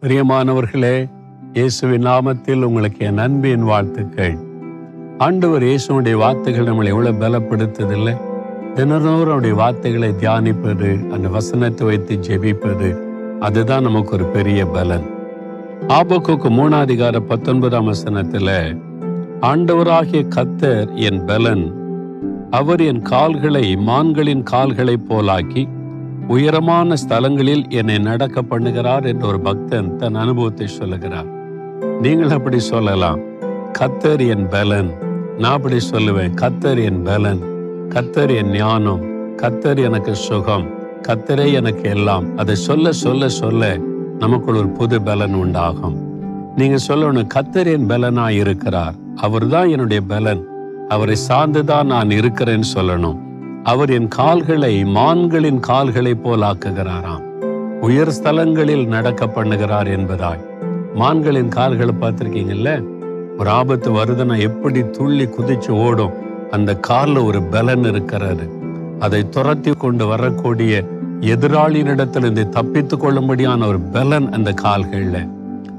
பிரியமானவர்களே இயேசுவின் நாமத்தில் உங்களுக்கு என் அன்பின் வாழ்த்துக்கள். ஆண்டவர் இயேசுடைய வார்த்தைகள் நம்மளை எவ்வளவு பலப்படுத்துதில்லை. தினந்தோறும் அவருடைய வார்த்தைகளை தியானிப்பது அந்த வசனத்தை வைத்து ஜெபிப்பது அதுதான் நமக்கு ஒரு பெரிய பலன். ஆபக்கோக்கு மூணாதிகார பத்தொன்பதாம் வசனத்துல ஆண்டவராகிய கத்தர் என் பலன். அவர் என் கால்களை மான்களின் கால்களைப் போலாக்கி உயரமான ஸ்தலங்களில் என்னை நடக்க பண்ணுகிறார் என்ற ஒரு பக்தன் தன் அனுபவத்தை சொல்லுகிறார். நீங்கள் அப்படி சொல்லலாம். கத்தர் என் பலன். நான் அப்படி சொல்லுவேன். கத்தர் என் பலன். கத்தர் என் ஞானம். கத்தர் எனக்கு சுகம். கத்தரே எனக்கு எல்லாம். அதை சொல்ல சொல்ல சொல்ல நமக்குள் ஒரு புது பலன் உண்டாகும். நீங்க சொல்லணும் கத்தர் என் பலனா இருக்கிறார். அவர்தான் என்னுடைய பலன். அவரை சார்ந்துதான் நான் இருக்கிறேன்னு சொல்லணும். அவர் என் கால்களை மான்களின் கால்களைப் போல் ஆக்குகிறாராம். உயர் ஸ்தலங்களில் நடக்க பண்ணுகிறார் என்பதாய். மான்களின் கால்களை பார்த்திருக்கீங்கல்ல? ஒரு ஆபத்து வருதுன்னா எப்படி துள்ளி குதிச்சு ஓடும்? அந்த கால்ல ஒரு பலன் இருக்கிறது. அதை துரத்தி கொண்டு வரக்கூடிய எதிராளியினிடத்தில் இருந்து தப்பித்துக் கொள்ளும்படியான ஒரு பலன் அந்த கால்கள்ல.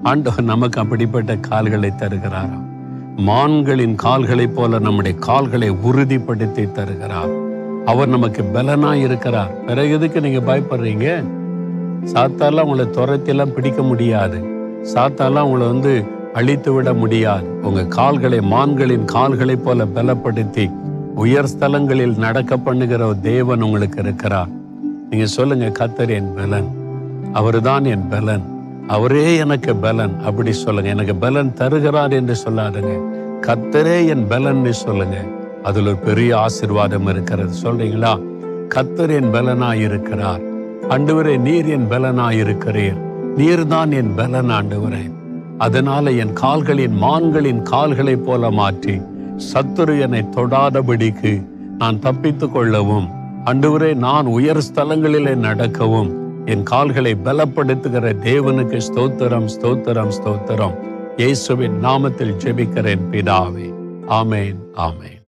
ஆண்டவர் நமக்கு அப்படிப்பட்ட கால்களை தருகிறாராம். மான்களின் கால்களைப் போல நம்முடைய கால்களை உறுதிப்படுத்தி தருகிறார். அவர் நமக்கு பலனா இருக்கிறார். பிறகு எதுக்கு நீங்க பயப்படுறீங்க? சாத்தாலாம் உங்களை துரத்திலாம் பிடிக்க முடியாது. சாத்தாலாம் உங்களை வந்து அழித்து விட முடியாது. உங்க கால்களை மான்களின் கால்களைப் போல பலப்படுத்தி உயர் ஸ்தலங்களில் நடக்க பண்ணுகிற தேவன் உங்களுக்கு இருக்கிறார். நீங்க சொல்லுங்க கத்தர் என் பலன். அவர்தான் என் பலன். அவரே எனக்கு பலன். அப்படி சொல்லுங்க. எனக்கு பலன் தருகிறார் என்று சொல்லாதுங்க. கத்தரே என் பலன் சொல்லுங்க. அதுல ஒரு பெரிய ஆசிர்வாதம் இருக்கிறது. சொல்றீங்களா? கத்தர் என் பலனா இருக்கிறார். ஆண்டவரே நீர் என் பலனா இருக்கிறீர். நீர்தான் என் பலன் ஆண்டவரே. அதனால என் கால்களின் மான்களின் கால்களைப் போல மாற்றி சத்துரு என்னை தொடாதபடிக்கு நான் தப்பித்துக் கொள்ளவும் அன்றுவரே நான் உயர் ஸ்தலங்களிலே நடக்கவும் என் கால்களை பலப்படுத்துகிற தேவனுக்கு ஸ்தோத்திரம் ஸ்தோத்திரம் ஸ்தோத்திரம். இயேசுவின் நாமத்தில் ஜெபிக்கிறேன் பிதாவே. ஆமேன் ஆமேன்.